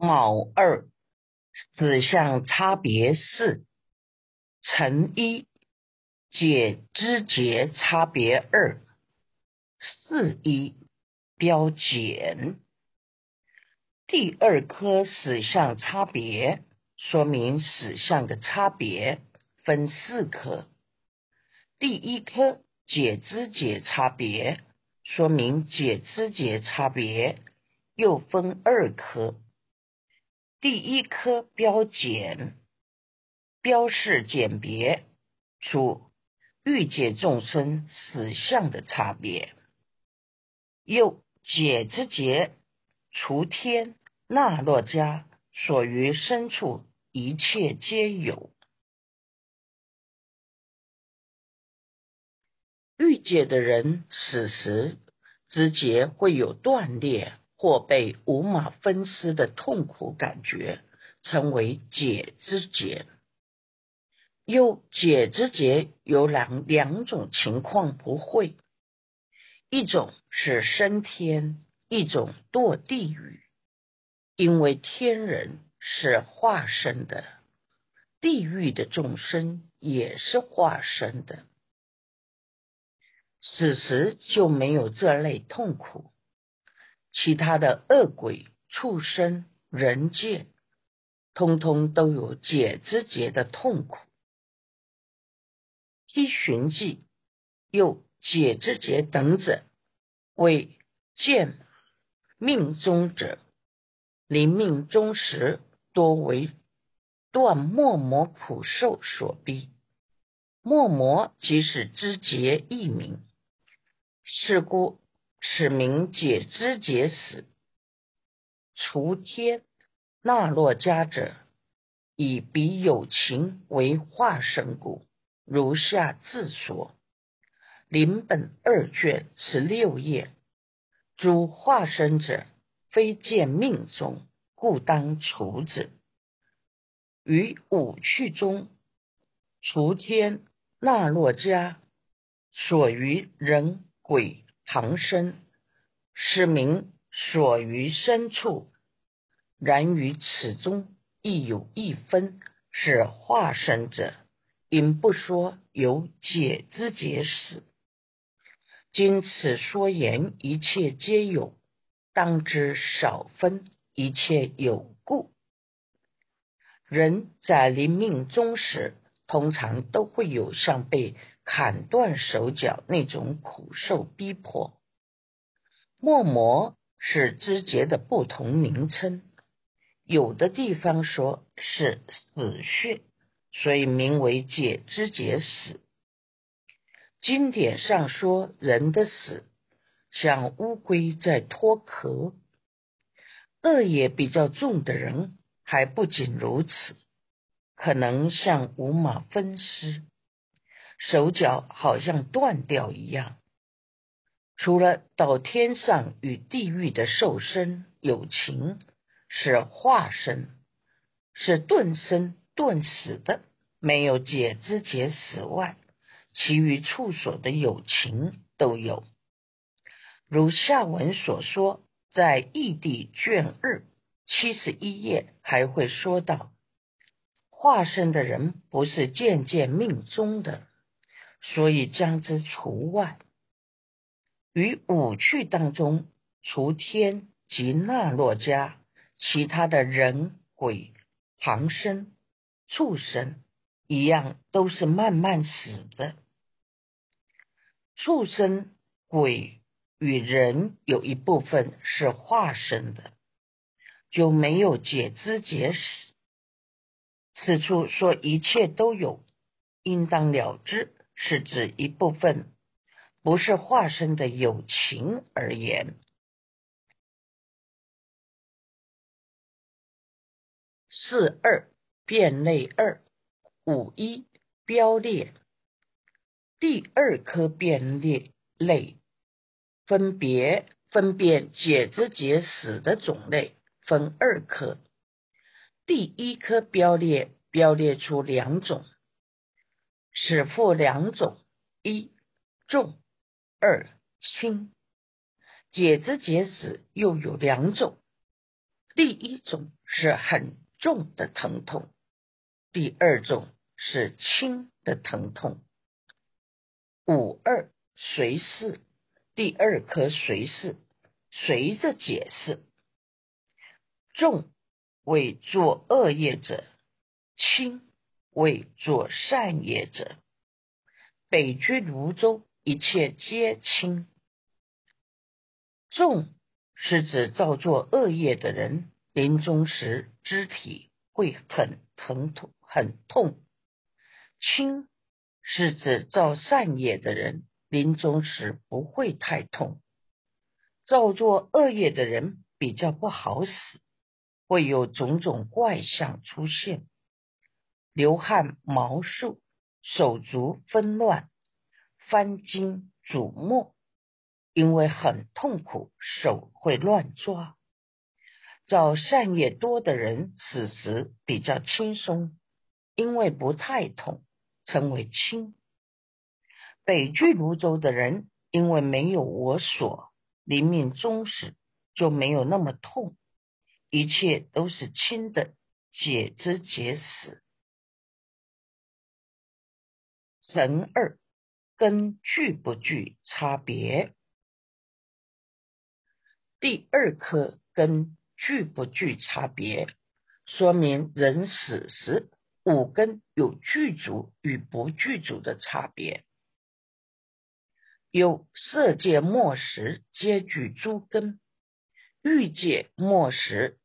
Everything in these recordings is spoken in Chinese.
卯二子相差别四，辰一解之节差别二，四一标减。第二颗死相差别，说明死相的差别分四颗。第一颗解之节差别，说明解之节差别又分二颗。第一颗标简，标示简别出欲界众生死相的差别。又解之节除天那洛迦所于深处一切皆有。欲界的人死时之节会有断裂。或被五马分尸的痛苦感觉，称为解之节。又解之节有两两种情况不会，一种是升天，一种堕地狱。因为天人是化身的，地狱的众生也是化身的，此时就没有这类痛苦。其他的恶鬼、畜生、人界，通通都有解之节的痛苦。依寻迹，又解之节等者，为见命中者，临命终时，多为断末魔苦受所逼。末魔即是知节一名，是故。使民解之解死，除天那洛迦者，以彼有情为化身故。如下自说：临本二卷十六页，诸化身者，非见命中，故当除之。于五趣中，除天那洛迦所于人鬼。长生是名所于深处，然于此中亦有一分是化身者，因不说有解之解死。今此说言，一切皆有，当知少分一切有故。人在临命终时，通常都会有像被。砍断手脚那种苦受逼迫，末魔是肢节的不同名称，有的地方说是死穴，所以名为解肢节死。经典上说人的死像乌龟在脱壳，恶业比较重的人还不仅如此，可能像五马分尸。手脚好像断掉一样。除了到天上与地狱的受身有情是化身，是顿生顿死的，没有解之解死外，其余处所的有情都有。如下文所说，在异地卷二七十一页还会说到，化身的人不是渐渐命中的。所以将之除外，于五趣当中，除天及那洛迦，其他的人鬼、旁生、畜生一样，都是慢慢死的。畜生、鬼与人有一部分是化身的，就没有解之解死。此处说一切都有，应当了之。是指一部分，不是化身的友情而言。四二变类二五一标列，第二颗变列类分别分辨解之解死的种类分二颗，第一颗标列标列出两种。使复两种：一重，二轻。解之解死又有两种：第一种是很重的疼痛，第二种是轻的疼痛。五二随四，第二颗随四，随着解释。重为作恶业者，轻为作善业者。北居泸州，一切皆轻。重是指造作恶业的人，临终时肢体会很疼痛，很痛；轻是指造善业的人，临终时不会太痛。造作恶业的人比较不好死。会有种种怪象出现，流汗毛竖，手足纷乱，翻筋煮墨，因为很痛苦，手会乱抓。找善业多的人此时比较轻松，因为不太痛，称为轻。北距泸州的人，因为没有我所，临命终时就没有那么痛。一切都是轻的，解之解死。神二跟具不具差别。第二颗跟具不具差别，说明人死时五根有具足与不具足的差别。有色界末时皆具诸根，欲界末时。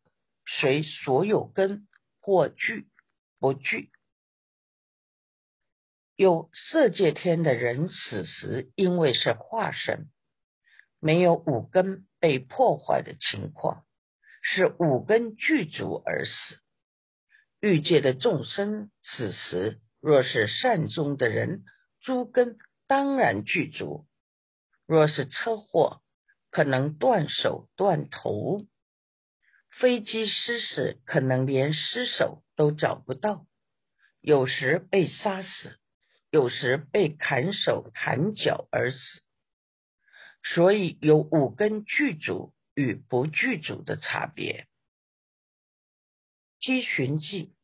随所有根或具不具，有色界天的人死时，因为是化身，没有五根被破坏的情况，是五根具足而死。欲界的众生此时若是善终的人，诸根当然具足；若是车祸，可能断手断头。飞机失事，可能连尸首都找不到；有时被杀死，有时被砍手砍脚而死。所以有五根具足与不具足的差别。七寻记，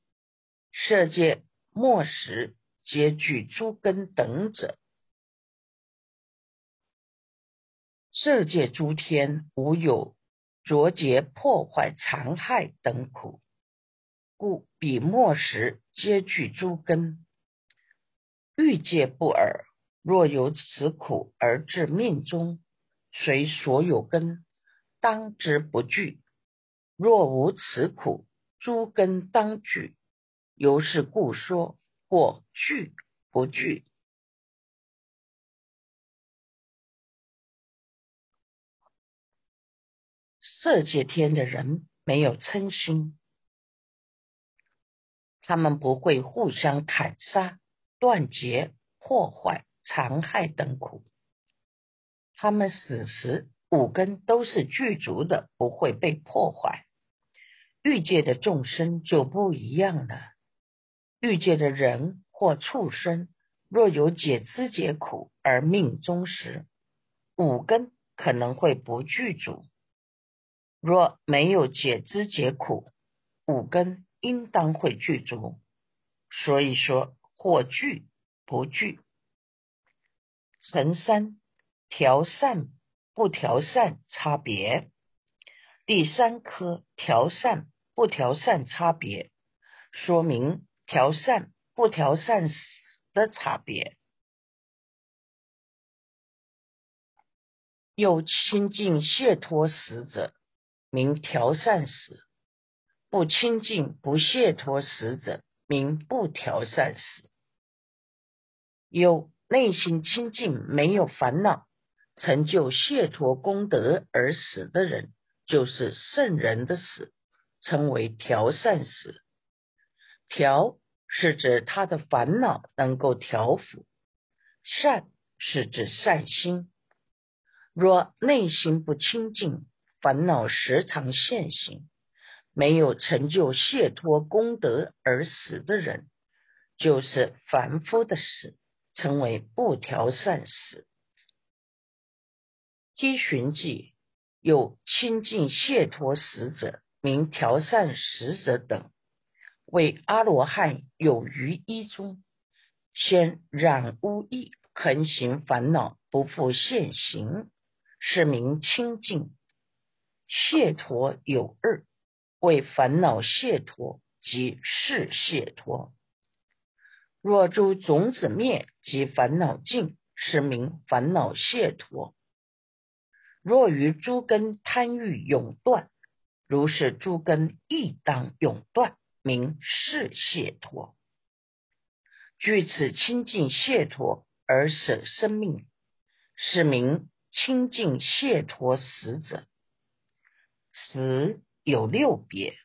色界末时皆具诸根等者，色界诸天无有。浊劫破坏残害等苦，故彼末时皆具诸根。欲界不尔，若有此苦而至命中，随所有根当之不惧；若无此苦，诸根当具。由是故说，或惧不惧。色界天的人没有嗔心，他们不会互相砍杀、断绝、破坏、残害等苦。他们死时五根都是具足的，不会被破坏。欲界的众生就不一样了。欲界的人或畜生，若有解知解苦而命终时，五根可能会不具足。若没有解知解苦，五根应当会具足。所以说，或具不具。成三调善不调善差别。第三颗调善不调善差别，说明调善不调善的差别。有亲近解脱死者。名调善死，不清净不解脱死者，名不调善死。有内心清净没有烦恼，成就解脱功德而死的人，就是圣人的死，称为调善死。调是指他的烦恼能够调伏，善是指善心。若内心不清净。烦恼时常现行，没有成就解脱功德而死的人，就是凡夫的死，成为不调善死。积寻记有清净解脱使者，名调善使者等，为阿罗汉有余一中，先染污意，恒行烦恼，不复现行，是名清净。解脱有二，为烦恼解脱及事解脱。若诸种子灭及烦恼尽，是名烦恼解脱。若于诸根贪欲永断，如是诸根亦当永断，名是解脱。据此清净解脱而舍生命，是名清净解脱死者。死有六别，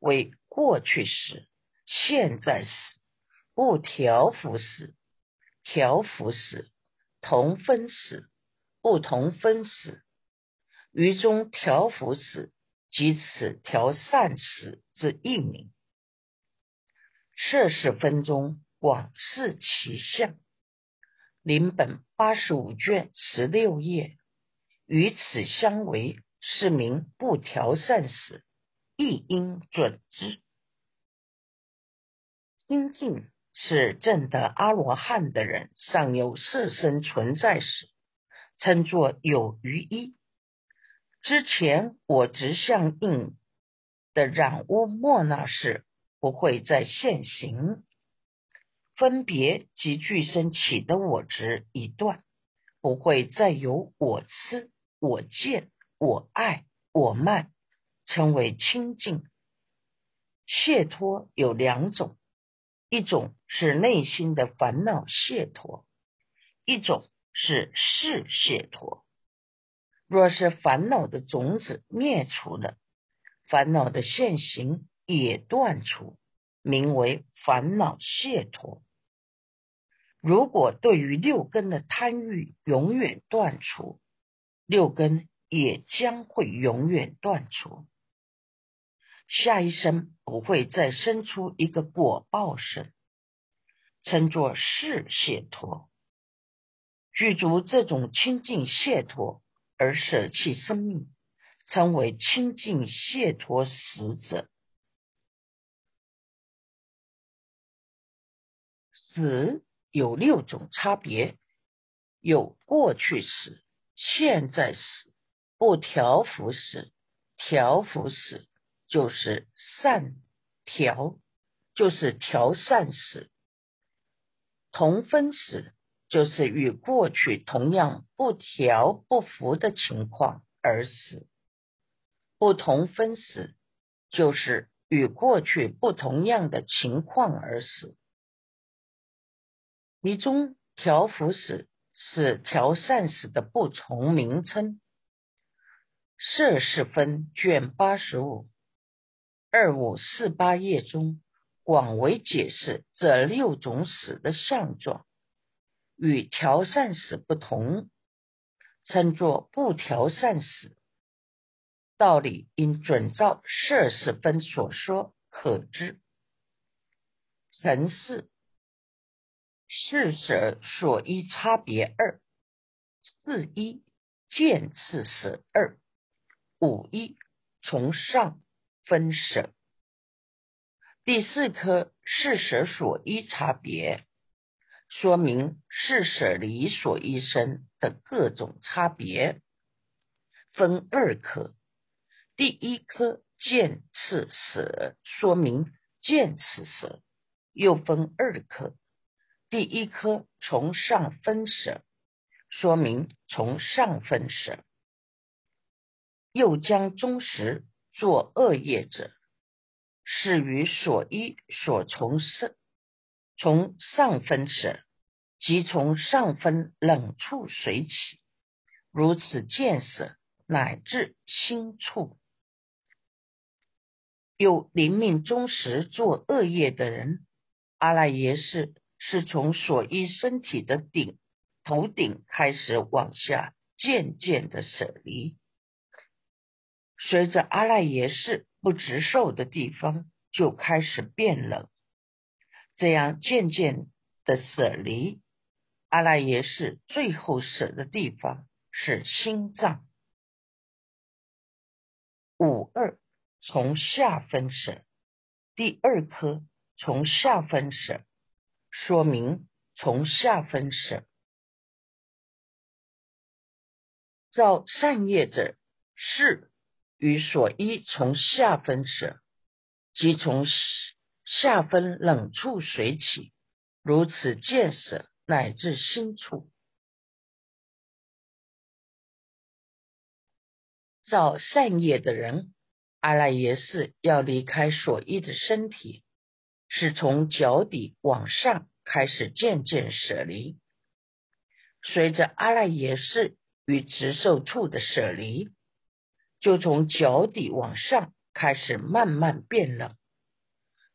为过去时、现在时、不调伏时、调伏时、同分时、不同分时。于中调伏时，即此调善时之一名。摄氏分中广示其相。临本八十五卷十六页，与此相违，是名不调善时，亦应准之。心境是正得阿罗汉的人，尚有色身存在时，称作有余一。之前我执相应的染污莫那事不会再现行，分别及具身起的我执已断，不会再有我痴、我见、我爱、我慢，称为清净。解脱有两种，一种是内心的烦恼解脱，一种是事解脱。若是烦恼的种子灭除了，烦恼的现行也断除，名为烦恼解脱。如果对于六根的贪欲永远断除，六根也将会永远断除，下一生不会再生出一个果报身，称作是解脱。具足这种清净解脱。而舍弃生命，称为清净解脱死者。死有六种差别：有过去死、现在死、不调伏死、调伏死就是善调，就是调善时、同分时。就是与过去同样不调不服的情况而死，不同分死，就是与过去不同样的情况而死。其中调伏死是调善死的不同名称。摄氏分卷八十五二五四八页中广为解释这六种死的相状。与调善死不同，称作不调善死。道理应准照摄氏分所说可知。成事是舍所依差别二，四一见次舍二，五一从上分舍。第四颗是舍所依差别。说明是舍离所依生的各种差别，分二科。第一科见次舍，说明见次舍，又分二科。第一科从上分舍，说明从上分舍。又将中时作恶业者，是于所依所从事。从上分舍，即从上分冷处水起，如此见舍，乃至心处。有临命终时做恶业的人，阿赖耶识是从所依身体的顶头顶开始往下渐渐的舍离，随着阿赖耶识不直受的地方，就开始变冷。这样渐渐的舍离，阿赖耶识最后舍的地方是心脏。五二从下分舍，第二颗从下分舍，说明从下分舍。照善业者，是与所依从下分舍，即从下分冷处水起，如此见舍，乃至心处。造善业的人，阿赖耶识要离开所依的身体，是从脚底往上开始渐渐舍离。随着阿赖耶识与直受处的舍离，就从脚底往上开始慢慢变冷，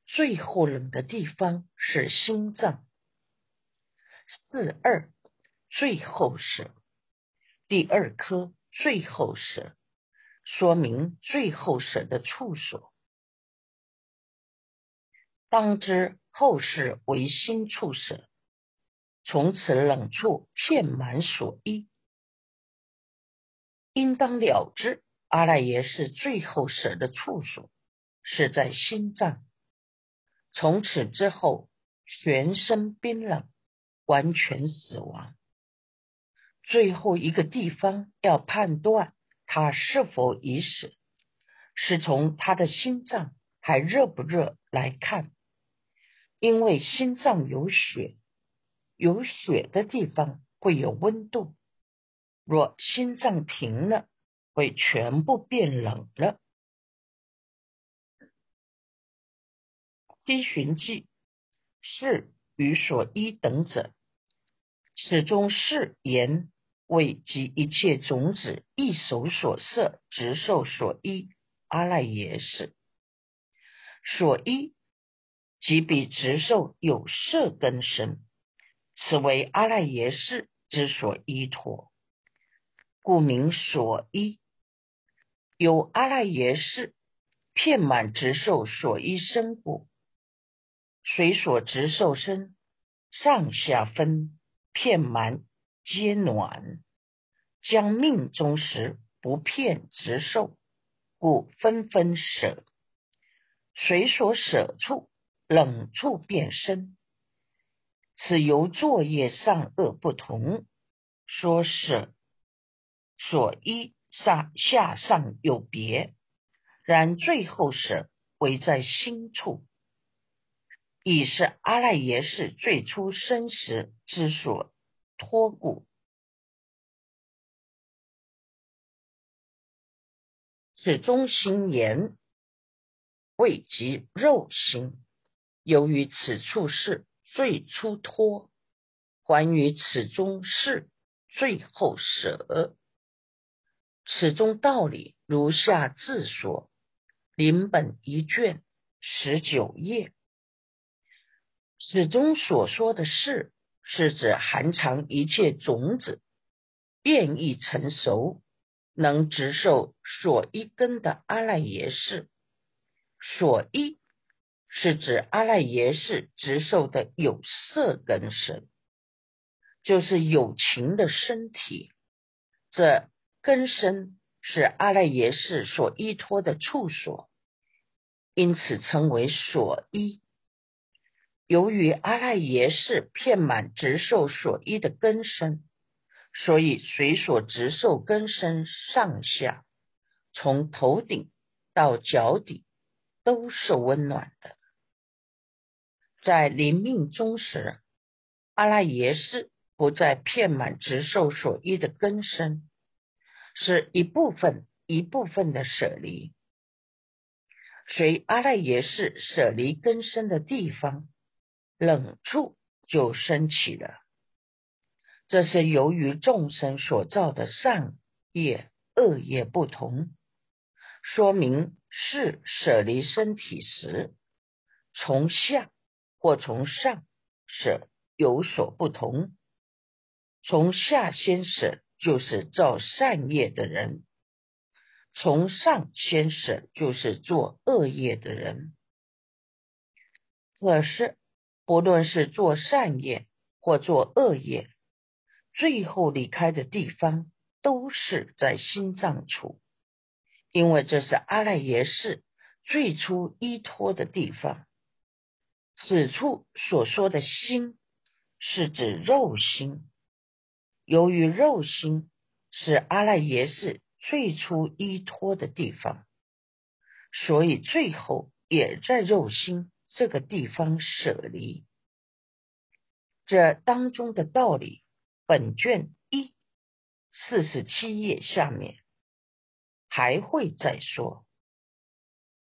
最后冷的地方是心脏。四二最后舍，第二颗最后舍。说明最后舍的处所，当知后世为心处舍，从此冷处遍满所依，应当了之阿赖耶是最后舍的处所，是在心脏。从此之后，全身冰冷，完全死亡。最后一个地方要判断。他是否已死，是从他的心脏还热不热来看，因为心脏有血，有血的地方会有温度。若心脏停了，会全部变冷了。七寻记是与所依等者，始终是言。为及一切种子一手所摄，直受所依阿赖耶识所依，即彼直受有色根身，此为阿赖耶识之所依托，故名所依。有阿赖耶识遍满直受所依生故，随所直受身上下分遍满。皆暖，将命中时不骗直受，故纷纷舍。随所舍处冷处变生，此由作业善恶不同。说舍所依上下上有别，然最后舍为在心处，已是阿赖耶识最初生时之所。托故，此中心言未及肉心，由于此处是最初托，还于此中是最后舍。此中道理如下自说：临本一卷十九页，此中所说的事。是指含藏一切种子，变异成熟，能直受所依根的阿赖耶识。所依是指阿赖耶识直受的有色根身，就是有情的身体。这根身是阿赖耶识所依托的处所，因此称为所依。由于阿赖耶识遍满直受所依的根身，所以随所直受根身上下，从头顶到脚底都是温暖的。在临命终时，阿赖耶识不再遍满直受所依的根身，是一部分一部分的舍离。随阿赖耶识舍离根生的地方。冷处就升起了，这是由于众生所造的善业、恶业不同，说明是舍离身体时，从下或从上舍有所不同。从下先舍就是造善业的人，从上先生就是做恶业的人。可是。不论是做善业或做恶业，最后离开的地方都是在心脏处，因为这是阿赖耶识最初依托的地方。此处所说的心，是指肉心。由于肉心是阿赖耶识最初依托的地方，所以最后也在肉心这个地方舍离。这当中的道理，本卷一四十七页下面还会再说。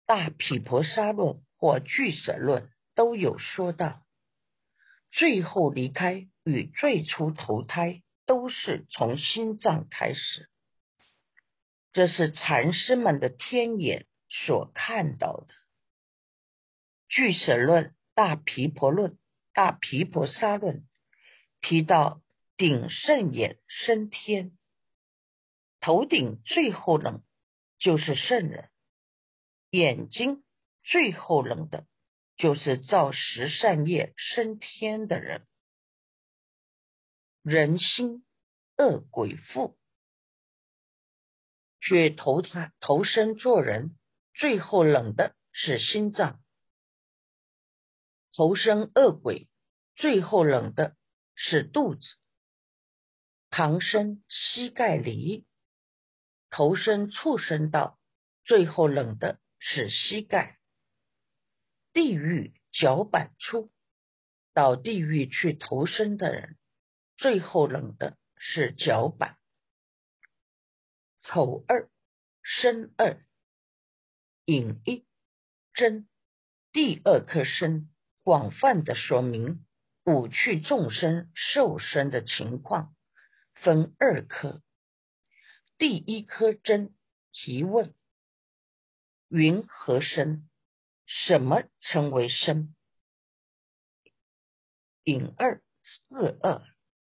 大毗婆沙论或俱舍论都有说到，最后离开与最初投胎都是从心脏开始，这是禅师们的天眼所看到的。俱舍论、大毗婆论。大毗婆沙论提到顶圣眼升天，头顶最后能就是圣人，眼睛最后能的就是造十善业升天的人。人心恶鬼妇，去投胎投身做人，最后冷的是心脏。投身恶鬼，最后冷的是肚子；唐僧膝盖里投身畜生道，最后冷的是膝盖；地狱脚板粗，到地狱去投生的人，最后冷的是脚板。丑二生二影一真第二颗生。广泛的说明五趣众生受生的情况，分二科。第一科真提问：云何生？什么称为生？引二四二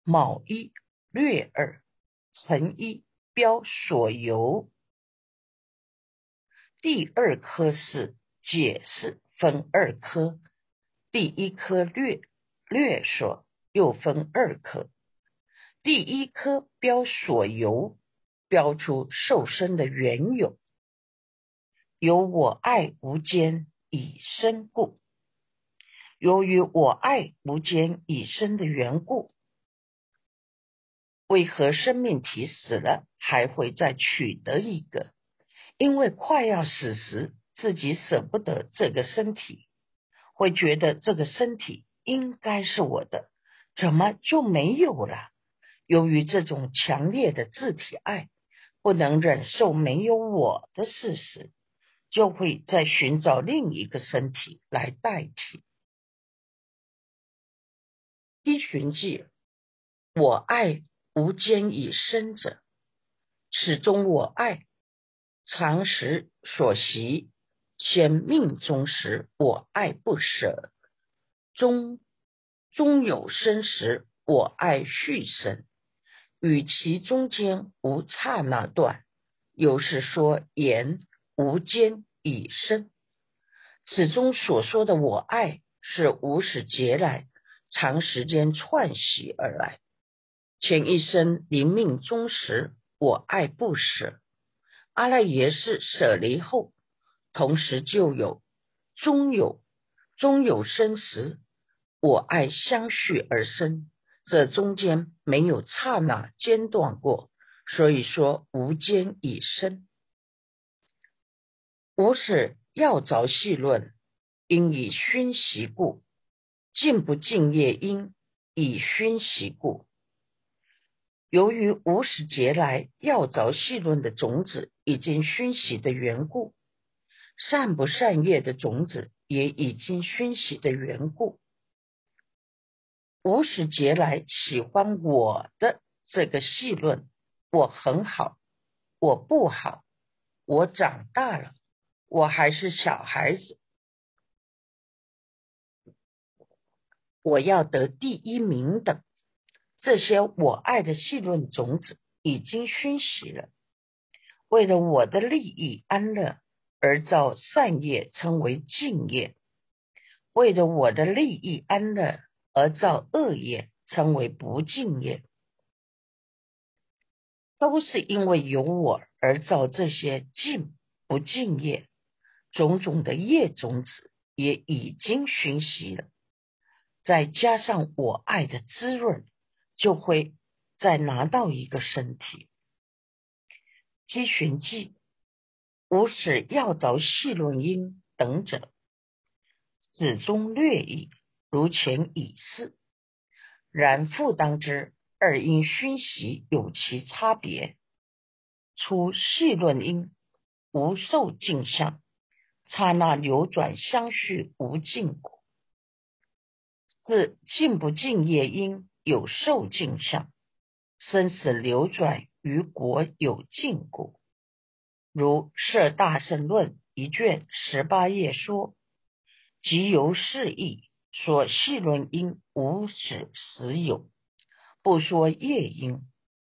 卯一略二乘一标所由。第二科是解释分二科。第一颗略略说，又分二颗。第一颗标所由，标出受生的缘由，有我爱无间以生故。由于我爱无间以生的缘故，为何生命体死了还会再取得一个？因为快要死时，自己舍不得这个身体。会觉得这个身体应该是我的，怎么就没有了？由于这种强烈的自体爱，不能忍受没有我的事实，就会再寻找另一个身体来代替。一寻记，我爱无间以生者，始终我爱，常时所习。先命中时，我爱不舍；终终有生时，我爱续生。与其中间无刹那断，又是说言无间以生。此中所说的我爱，是无始劫来长时间串习而来。前一生临命终时，我爱不舍。阿赖耶识舍离后。同时就有终有终有生时，我爱相续而生，这中间没有刹那间断过，所以说无间已生。无始要着细论，因以熏习故；尽不尽业因以熏习故。由于无始劫来要着细论的种子已经熏习的缘故。善不善业的种子也已经熏习的缘故，无始劫来喜欢我的这个细论，我很好，我不好，我长大了，我还是小孩子，我要得第一名等，这些我爱的细论种子已经熏习了，为了我的利益安乐。而造善业称为净业，为了我的利益安乐而造恶业称为不净业，都是因为有我而造这些净不净业，种种的业种子也已经熏习了，再加上我爱的滋润，就会再拿到一个身体。稽寻记，吾使要着细论因等者，始终略矣，如前已示。然复当之，二因熏习有其差别。出细论因，无受尽相，刹那流转相续无尽果；四尽不尽业因，有受尽相，生死流转。于国有禁果，如《摄大圣论》一卷十八页说，即由是义说细论因无始时有，不说业因，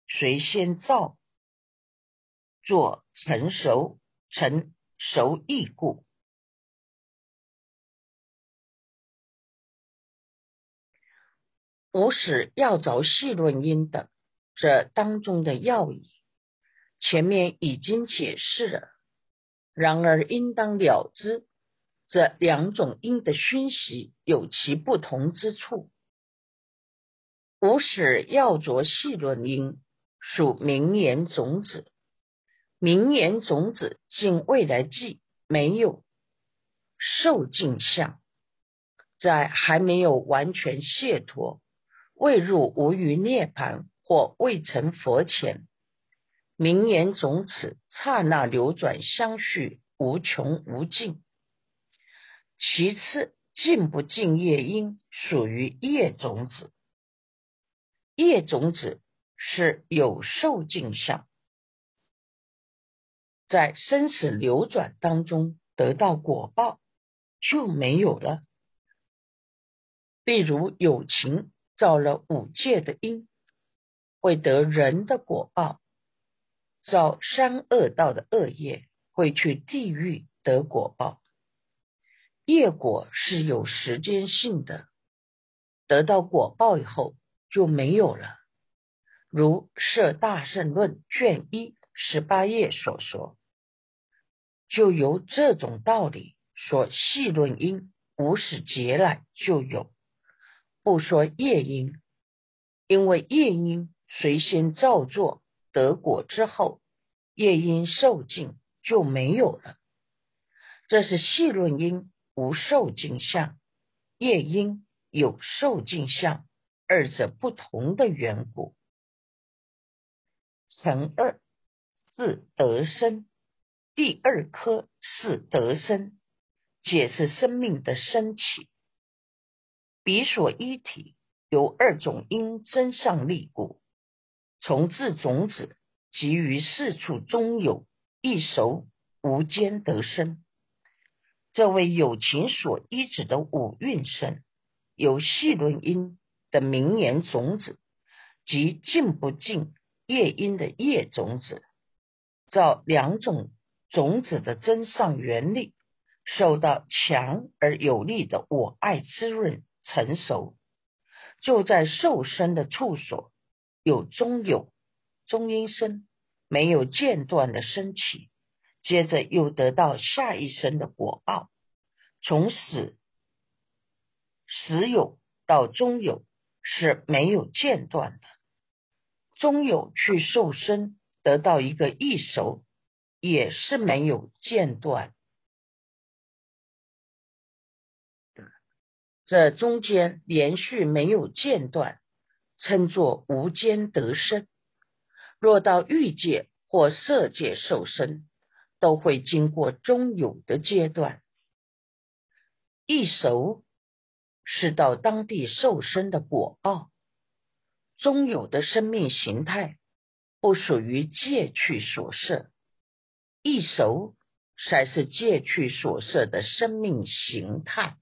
谁先造？作成熟成熟易故，无始要着细论因等。这当中的要义，前面已经解释了。然而应当了知，这两种因的熏习有其不同之处。无始要着细论因，属名言种子。名言种子尽未来际没有受尽相，在还没有完全解脱，未入无余涅盘。或未成佛前，名言种子刹那流转相续无穷无尽。其次，尽不尽业因属于业种子，业种子是有受尽相，在生死流转当中得到果报就没有了。例如有情造了五戒的因。会得人的果报，造三恶道的恶业，会去地狱得果报。业果是有时间性的，得到果报以后就没有了。如《摄大圣论》卷一十八页所说，就由这种道理说，细论因无始劫来就有，不说业因，因为业因。随心造作得果之后，业因受尽就没有了。这是细论因无受尽相，业因有受尽相，二者不同的缘故。成二是得生，第二颗是得生，解释生命的升起。彼所一体有二种因增上立故。从自种子及于四处中有一熟无间得生，这为有情所依止的五蕴生，有细论因的名言种子及尽不尽业因的业种子，照两种种子的增上原理，受到强而有力的我爱滋润成熟，就在受生的处所。有中有中阴身，没有间断的升起，接着又得到下一生的果报，从死死有到终有是没有间断的，中有去受生得到一个异熟，也是没有间断，这中间连续没有间断。称作无间得生。若到欲界或色界受生，都会经过中有的阶段。一熟是到当地受生的果报。中有的生命形态不属于界去所设，一熟才是界去所设的生命形态。